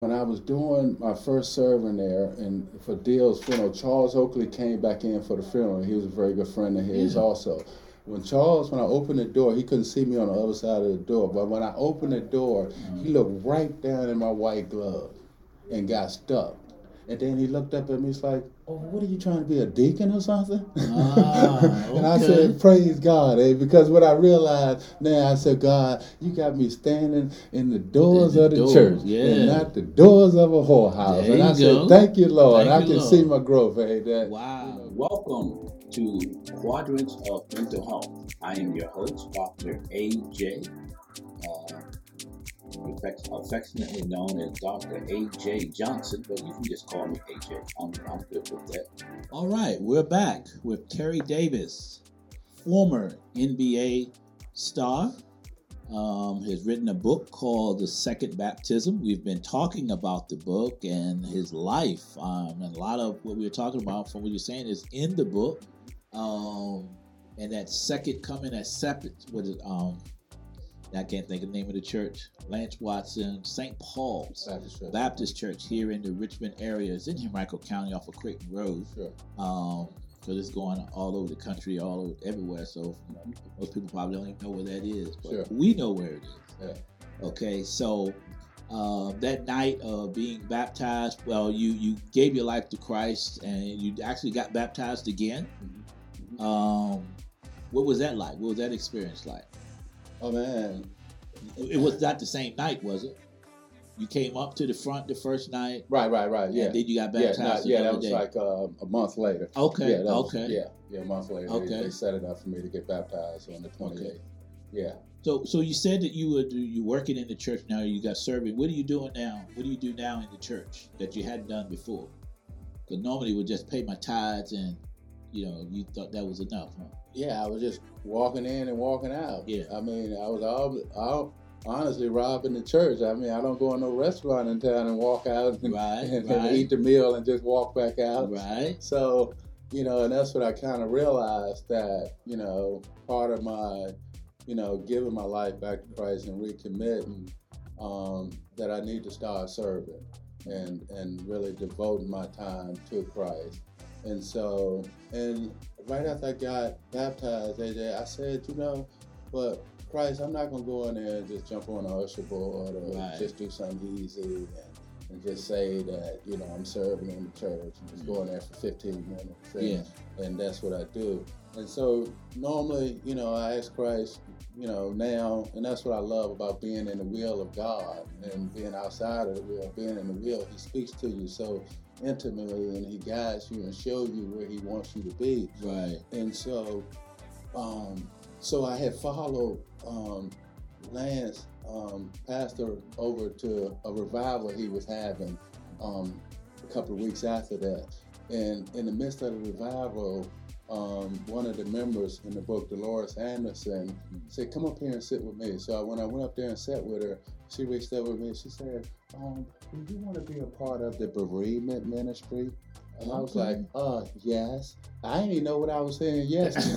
When I was doing my first serving there and for Dill's funeral, Charles Oakley came back in for the funeral. He was a very good friend of his Yeah. also. When Charles, when I opened the door, he couldn't see me on the other side of the door. But when I opened the door, he mm. looked right down in my white glove and got stuck. And then he looked up at me, he's like, Oh, what are you trying to be a deacon or something? Ah, and I said, Praise God, eh? Because what I realized now, I said, God, you got me standing in the doors In the of the doors, church yeah. and not the doors of a whorehouse. There and I go. said, Thank you, Lord. Thank I you, can Lord. see my growth, eh? That, Wow. Welcome to Quadrants of Mental Health. I am your host, Dr. AJ, uh, affect- affectionately known as Dr. AJ Johnson, but you can just call me AJ. I'm, I'm good with that. All right, we're back with Terry Davis, former NBA star. Um, has written a book called The Second Baptism. We've been talking about the book and his life. Um, and a lot of what we were talking about from what you're saying is in the book. Um, and that second coming, that separate, what is um, I can't think of the name of the church. Lance Watson, St. Paul's. Baptist Church. Baptist Church here in the Richmond area. It's in Henrico County off of Creighton Road. Sure. Um, so it's going all over the country, all over everywhere. So most people probably don't even know where that is, but Sure. we know where it is. Yeah. Okay, so um, that night of being baptized, well, you you gave your life to Christ and you actually got baptized again. Mhm. Um, what was that like? What was that experience like? Oh, man. It it was not the same night, was it? You came up to the front the first night, Right, right, right. Yeah. and then you got yeah, baptized not, yeah, that was day. like uh, a month later. okay, Yeah, that was- okay. yeah, yeah, a month later. Okay. They, set it up for me to get baptized on the 28th. Yeah. So, so you said that you were you working in the church now. You got serving. What are you doing now? What do you do now in the church that you hadn't done before? Because normally would just pay my tithes and, you know, you thought that was enough, huh? Yeah, I was just walking in and walking out. Yeah. I mean, I was all, all honestly robbing the church. I mean, I don't go in no restaurant in town and walk out and, Right, and, and eat the meal and just walk back out. Right. So, you know, and that's what I kind of realized that, you know, part of my, you know, giving my life back to Christ and recommitting, um, that I need to start serving and and really devoting my time to Christ. And so, and right after I got baptized, AJ, I said, you know, but Christ, I'm not gonna go in there and just jump on an usher board or Right. just do something easy and, and just say that, you know, I'm serving in the church and just go in there for 15 minutes. And, Yeah. and that's what I do. And so normally, you know, I ask Christ, you know, now, and that's what I love about being in the will of God and being outside of the will, being in the will. He speaks to you so intimately and he guides you and shows you where he wants you to be. Right. And so, um, so I had followed um, Lance, um, pastor, over to a revival he was having um, a couple of weeks after that. And in the midst of the revival, um, one of the members in the book, Dolores Anderson, said, "Come up here and sit with me." So when I went up there and sat with her, she reached up with me she said, um, "Do you want to be a part of the bereavement ministry?" And I was like, "Uh, yes." I didn't even know what I was saying yes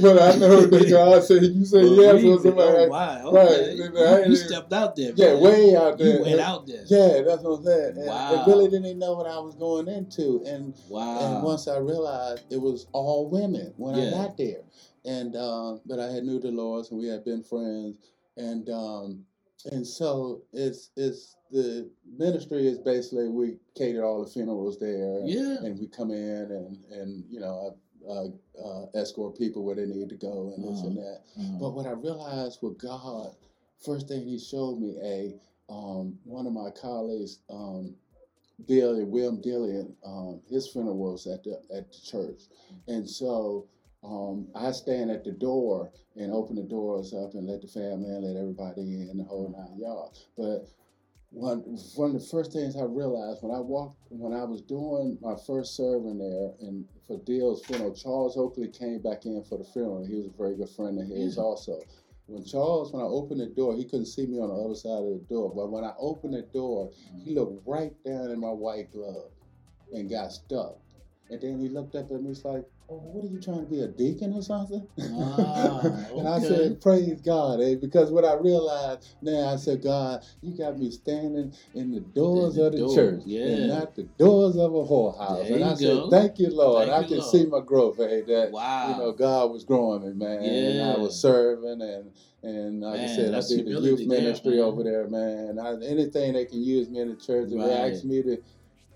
but I know that God said you say yes or something. Oh, wow. right. Okay. You You, know, I you stepped out there. Yeah, man. way out there. You went And- out there. Yeah, that's what I'm saying. And Wow. I really didn't even know what I was going into. And Wow. and once I realized it was all women when I got there, and um, but I had knew Dolores and we had been friends, and um, and so it's it's the ministry is basically we cater all the funerals there, and, Yeah. and we come in and and you know uh, uh, escort people where they need to go and this and that. Uh-huh. But what I realized with God, first thing He showed me, a um, one of my colleagues, um, Billy William Dillian, um, his funeral was at the at the church, and so um, I stand at the door and open the doors up and let the family in, let everybody in, the whole nine yards. But one one of the first things I realized when I walked when I was doing my first serving there and for Dill's funeral, Charles Oakley came back in for the funeral. He was a very good friend of his Yeah. also. When Charles, when I opened the door, he couldn't see me on the other side of the door. But when I opened the door, he looked right down in my white glove and got stuck. And then he looked up at me, he's like, what are you trying to be a deacon or something? Ah, and I said, praise God, eh? because what I realized now, I said, God, you got me standing in the doors the of the church yeah. and not the doors of a whorehouse. There and I you said, thank you, Lord. Thank I you, can Lord. see my growth, eh? That Wow. you know, God was growing me, man. And I was serving and and like I said, I did the youth ministry man. over there, man. I, anything they can use me in the church, if they Right. ask me to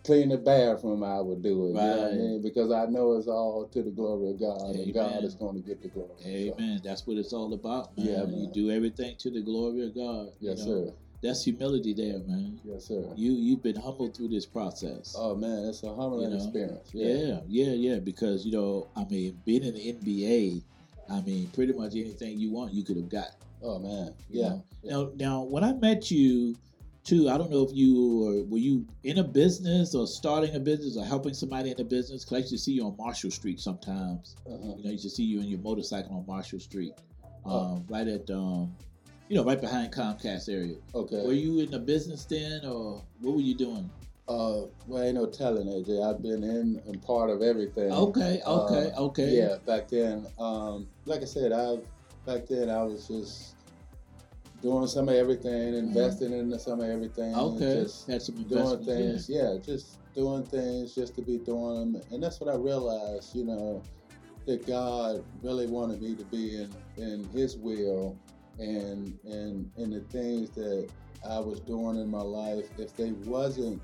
clean the bathroom, I would do it. You know what I mean? Because I know it's all to the glory of God, Amen. and God is going to get the glory. So, Amen. That's what it's all about, man. Yeah, You do everything to the glory of God. you yes, know? sir. That's humility there, man. Yes, sir. You you've been humbled through this process. Oh man, it's a humbling You know? experience. yeah, yeah, yeah. Because you know, I mean, being in the NBA, I mean, pretty much anything you want, you could have got. Oh man. you Yeah. Now, now, when I met you, too, I don't know if you were were you in a business or starting a business or helping somebody in a business. Cause I used to see you on Marshall Street sometimes. Uh-huh. You know, I used to see you in your motorcycle on Marshall Street, um, Oh. right at um, you know, right behind Comcast area. Okay. Were you in a business then, or what were you doing? Uh, well, ain't no telling, AJ. I've been in and part of everything. Okay, okay, Uh, okay. Yeah, back then, um, like I said, I back then I was just doing some of everything, investing in some of everything. Mm-hmm. Okay, Just had some doing things, yeah. just doing things just to be doing them, and that's what I realized. You know, that God really wanted me to be in in His will, and and and the things that I was doing in my life. If they wasn't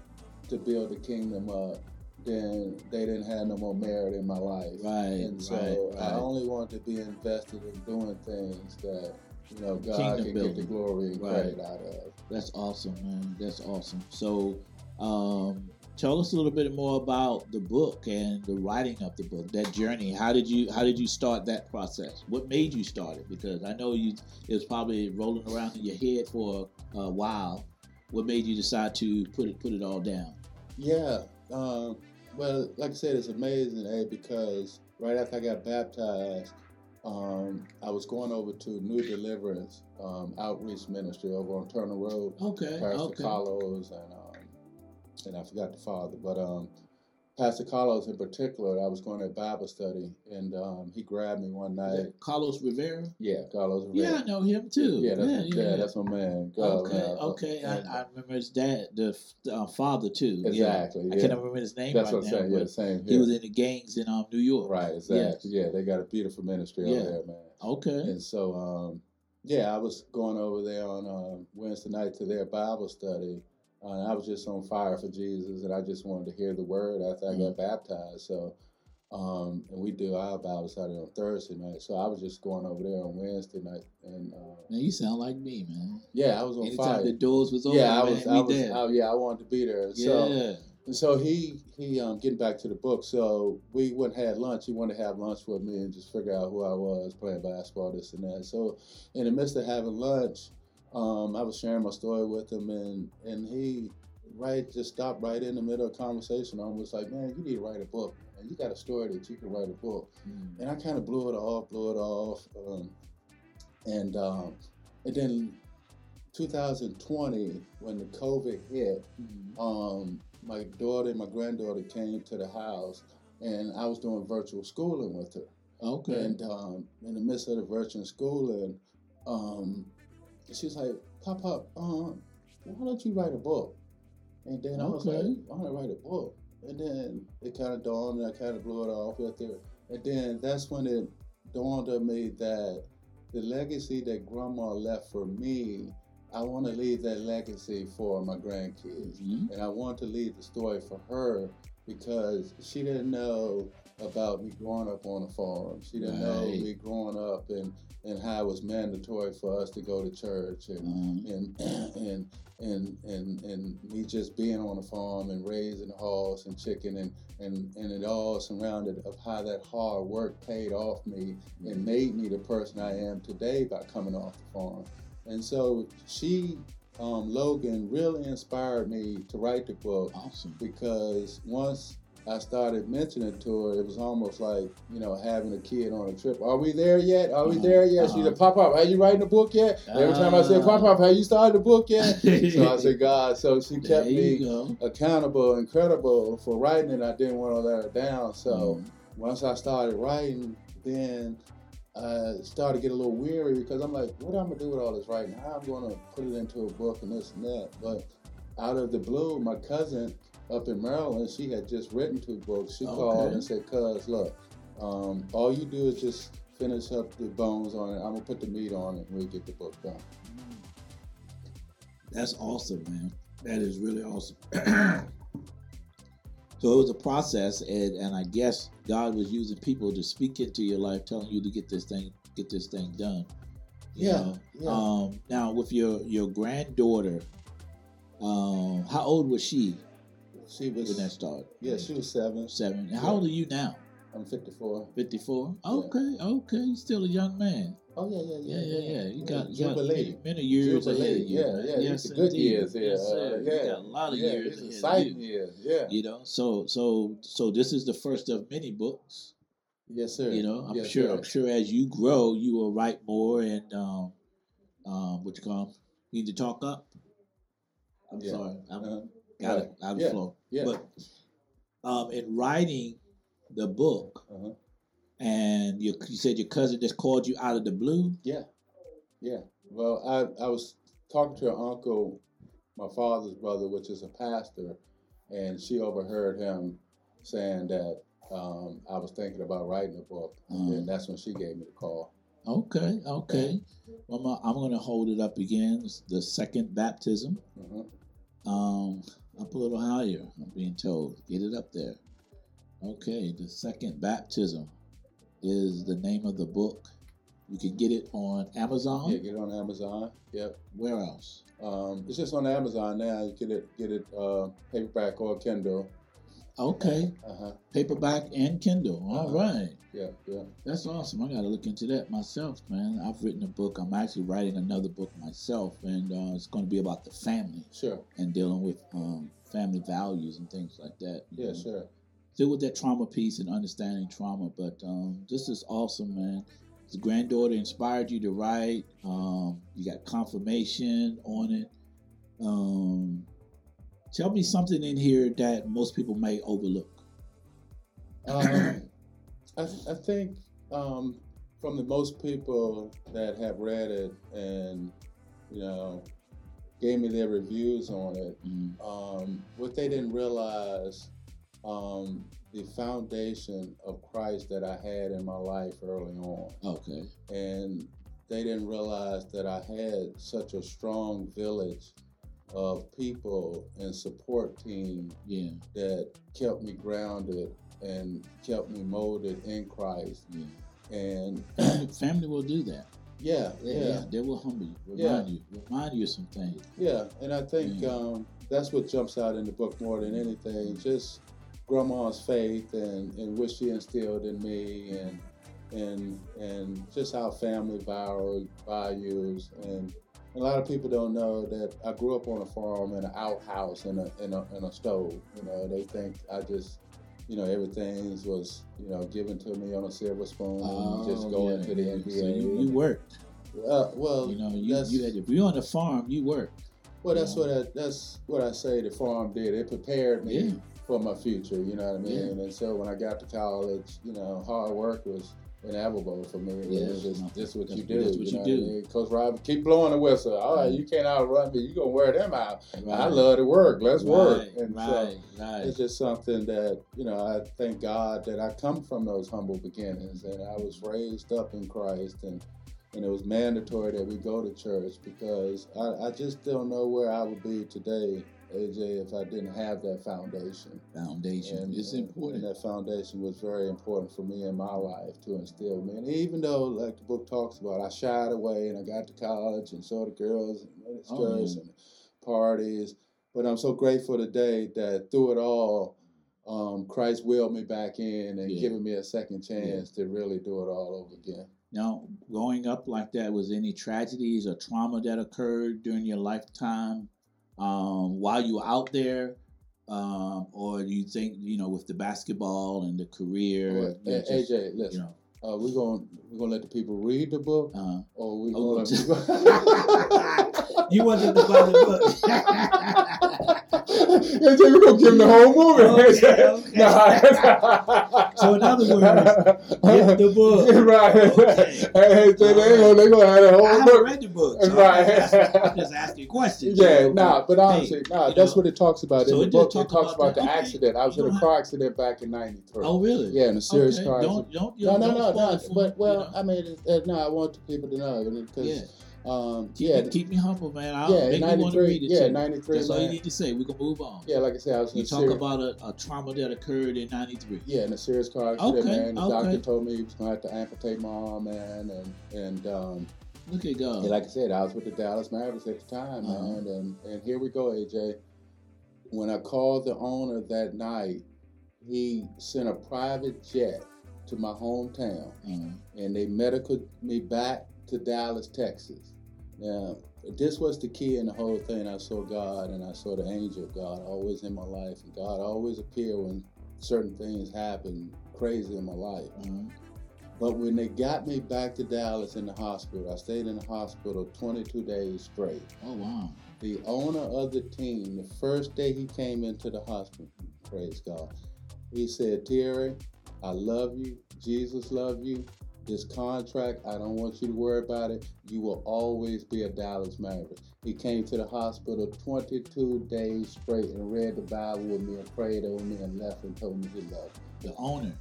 to build the kingdom up, then they didn't have no more merit in my life. Yeah. Right, And so right, I only wanted to be invested in doing things that you know God Kingdom can get building. the glory and Right. credit out of. That's awesome, man. That's awesome. So, um, tell us a little bit more about the book and the writing of the book. That journey. How did you How did you start that process? What made you start it? Because I know you it was probably rolling around in your head for a while. What made you decide to put it put it all down? Yeah. Um, well, like I said, it's amazing, eh? Because right after I got baptized, um, I was going over to New Deliverance um, Outreach Ministry over on Turner Road. Okay, Pastor okay, Carlos and um, and I forgot the father, but um, Pastor Carlos in particular, I was going to a Bible study, and um, he grabbed me one night. Carlos Rivera. Yeah, Carlos. Rivera. Yeah, I know him too. Yeah, that's, yeah, yeah, yeah. that's my man. Okay, okay. I, I remember his dad, the uh, father too. Exactly. Yeah. I can't remember his name That's right what I'm now. saying. Yeah, same he was in the gangs in um, New York. Right, exactly. Yeah, they got a beautiful ministry over there, man. Okay. And so, um, yeah, I was going over there on um, Wednesday night to their Bible study. Uh, and I was just on fire for Jesus, and I just wanted to hear the word after I got baptized. So, um, and we do our Bible study on Thursday night. So I was just going over there on Wednesday night, and uh, Now you sound like me, man. yeah, I was on Anytime fire. the doors was open, yeah, I was. we I was. I, yeah, I wanted to be there. So, yeah. and so he he um getting back to the book. So we went and had lunch. He wanted to have lunch with me and just figure out who I was playing basketball, this and that. So in the midst of having lunch, um, I was sharing my story with him, and and he right just stopped right in the middle of conversation. I was like, man, you need to write a book. And you got a story that you can write a book. Mm. And I kind of blew it off, blew it off, um, and um, and then 2020 when the COVID hit Mm. um, my daughter and my granddaughter came to the house, and I was doing virtual schooling with her. Okay. And um, in the midst of the virtual schooling, um, she's like, "Pop up, um, why don't you write a book?" And then I was like, "I want to write a book." And then it kind of dawned, and I kind of blew it off with her. And then that's when it dawned on me that the legacy that Grandma left for me, I want to leave that legacy for my grandkids Mhm. and I want to leave the story for her because she didn't know about me growing up on a farm. She didn't know me growing up and, and how it was mandatory for us to go to church and Um, and and and and and me just being on the farm and raising horse and chicken and and and it all surrounded of how that hard work paid off me and made me the person I am today by coming off the farm. And so she, um, Logan, really inspired me to write the book awesome. because once I started mentioning to her, it was almost like, you know, having a kid on a trip. Are we there yet? Are we Uh-huh, there yet? She uh-huh. Pop up, are you writing a book yet? Every time I said. Pop up, have you started a book yet? so I said, God. So she kept me go. accountable and credible for writing it. I didn't want to let her down. So Mm. once I started writing, then I started to get a little weary because I'm like, what am I gonna do with all this writing? How am I gonna put it into a book and this and that? But out of the blue, my cousin up in Maryland, she had just written two books. She called and said, "Cuz, look, um, all you do is just finish up the bones on it. I'm gonna put the meat on it, and we get the book done." That's awesome, man. That is really awesome. so it was a process, and, and I guess God was using people to speak into your life, telling you to get this thing, get this thing done. Yeah, yeah. Um, now with your your granddaughter, um, how old was she She when was, that started? yeah, she was seven. seven. And how old are you now? I'm 54. Fifty four. Okay, okay. You're still a young man. Oh yeah, yeah, Yeah, yeah, yeah. You got, you got many, many years Jubilee, ahead of you. yeah, yeah, Yes, are good years here, Yes, sir. uh, You got a lot of yeah, years it's exciting years. Yeah. You know, so so so this is the first of many books. Yes, sir. You know, I'm Yes, sure sir. I'm sure as you grow, you will write more and um um what you call 'em? need to talk up. I'm Yeah. sorry, I'm Uh-huh. got it out of Yeah. flow. Yeah. But um, in writing the book, uh-huh. and you, you said your cousin just called you out of the blue. Yeah. Yeah. Well, I, I was talking to her uncle, my father's brother, which is a pastor, and she overheard him saying that um, I was thinking about writing a book. And Mm. that's when she gave me the call. Okay, okay. Well, I'm, I'm going to hold it up again. It's the second baptism. Mhm. Um, up a little higher. I'm being told. Get it up there. Okay, the second baptism is the name of the book. You can get it on Amazon. Yeah, get it on Amazon. Yep. Where else? Um, it's just on Amazon now. You get it, get it uh, paperback or Kindle. Okay, Uh huh. paperback and Kindle. All Uh-huh. right. Yeah, yeah. That's awesome. I got to look into that myself, man. I've written a book. I'm actually writing another book myself, and uh, it's going to be about the family Sure. and dealing with um, family values and things like that. Yeah, know. sure. Deal with that trauma piece and understanding trauma, but um, this is awesome, man. The granddaughter inspired you to write. Um, you got confirmation on it. Um, tell me something in here that most people may overlook. Um, I, I think um, from the most people that have read it and you know gave me their reviews on it, Mm, um, what they didn't realize um, the foundation of Christ that I had in my life early on, okay. and they didn't realize that I had such a strong village of people and support team Yeah. that kept me grounded and kept me molded in Christ. Yeah. And Family will do that. yeah, Yeah, yeah, yeah, they will humble you, Yeah. remind you, remind you of some things. yeah. And I think Yeah. um, that's what jumps out in the book more than anything. Just grandma's faith and, and what she instilled in me and and and just how family value, values and a lot of people don't know that I grew up on a farm in an outhouse and a, in a, in a stove. You know, they think I just, you know, everything was, you know, given to me on a silver spoon and you just go Oh, yeah, into the yeah. NBA. So you, you worked. uh, well, You know, you, you had, if you're on the farm, you worked. well, that's yeah. what I, that's what I say the farm did. It prepared me for my future. You know what I mean? And so when I got to college, you know, hard work was inevitable for me. Yeah, this no, just what you do. that's what you you know do. What I mean? Coach Rob, keep blowing the whistle. All right, Mhm. you can't outrun me. You gonna wear them out. I love to work. Let's work. Right, so right, right. it's just something that you know. I thank God that I come from those humble beginnings, and I was raised up in Christ, and and it was mandatory that we go to church because I, I just don't know where I would be today, AJ, if I didn't have that foundation. Foundation And, is important. And that foundation was very important for me in my life to instill me. And even though, like the book talks about, I shied away and I got to college and saw the girls and Oh, yeah. and parties. But I'm so grateful today that through it all, um, Christ willed me back in and Yeah. given me a second chance to really do it all over again. Now, growing up like that, was any tragedies or trauma that occurred during your lifetime um, while you were out there? Um, or do you think, you know, with the basketball and the career, Well, you know, just, AJ, you listen, know, uh, we're going we're gonna let the people read the book, uh, or we Oh, gonna. you wanted to buy the book. they say we're gonna give him the whole movie. Okay, okay. So in other words, get the book. right. Okay. Hey, so they gonna they gonna have the I whole haven't book. read the book. So Right. I'm, just asking, I'm just asking questions. Yeah, know, nah, but honestly, nah, that's know, what it talks about so in the it book. talk It talks about about the. Okay. accident. I was in a don't car accident back in '93. Oh, really? Yeah, in a serious okay. car accident. Don't, don't, No, don't no, no, no. But well, you know? I mean, uh, no, I want people to know because, yeah. Um, Keep, yeah, me, keep me humble, man. I'll yeah, make in me want to '93, read it yeah, '93. That's all you need to say. We can move on. Yeah, like I said, I was You talk serious, about a, a trauma that occurred in '93. yeah, in a serious car accident, Okay, man. The okay. doctor told me he was gonna have to amputate my arm, man, and and um, Look at God. Yeah, like I said, I was with the Dallas Mavericks at the time, Uh-huh. man, and and here we go, AJ. When I called the owner that night, he sent a private jet to my hometown, Mhm. and they medical me back to Dallas, Texas. Now, this was the key in the whole thing. I saw God, and I saw the angel of God always in my life, and God always appear when certain things happen crazy in my life. Mhm. But when they got me back to Dallas in the hospital, I stayed in the hospital 22 days straight. Oh wow. The owner of the team, the first day he came into the hospital, praise God, he said, Terry, I love you. Jesus love you. This contract, I don't want you to worry about it. You will always be a Dallas Maverick. He came to the hospital 22 days straight and read the Bible with me and prayed over me and left and told me he loved me. The owner.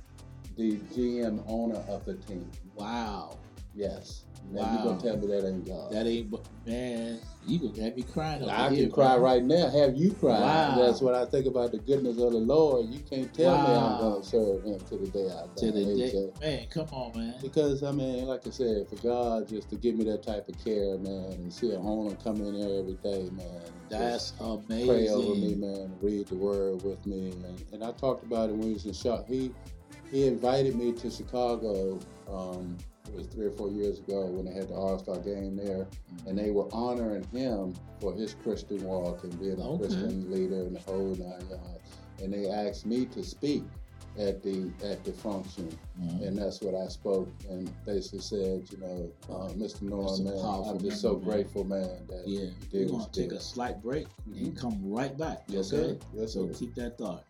The GM owner of the team. Wow. Yes. Now Wow. you gonna tell me that ain't God? That ain't. Man, you gonna have me crying. I here, can cry right now. Have you cry? Wow. That's what I think about the goodness of the Lord. You can't tell me I'm gonna serve Him to the day I die. To the day, AJ. man. Come on, man. Because I mean, like I said, for God just to give me that type of care, man, and see a owner come in there every day, man. That's just amazing. pray over me, man. Read the Word with me, and, and I talked about it when he was in shock. He he invited me to Chicago. Um, it was three or four years ago when they had the All Star game there, and they were honoring him for his Christian walk and being a Okay. Christian leader and the whole nine yards. And they asked me to speak at the at the function, Mhm. and that's what I spoke and basically said, you know, uh, Mr. Norman, man, I'm just so man. grateful, man, that Yeah, you we're gonna take a slight break and Mhm. come right back. Yes, okay? sir. Yes, So sir. keep that thought.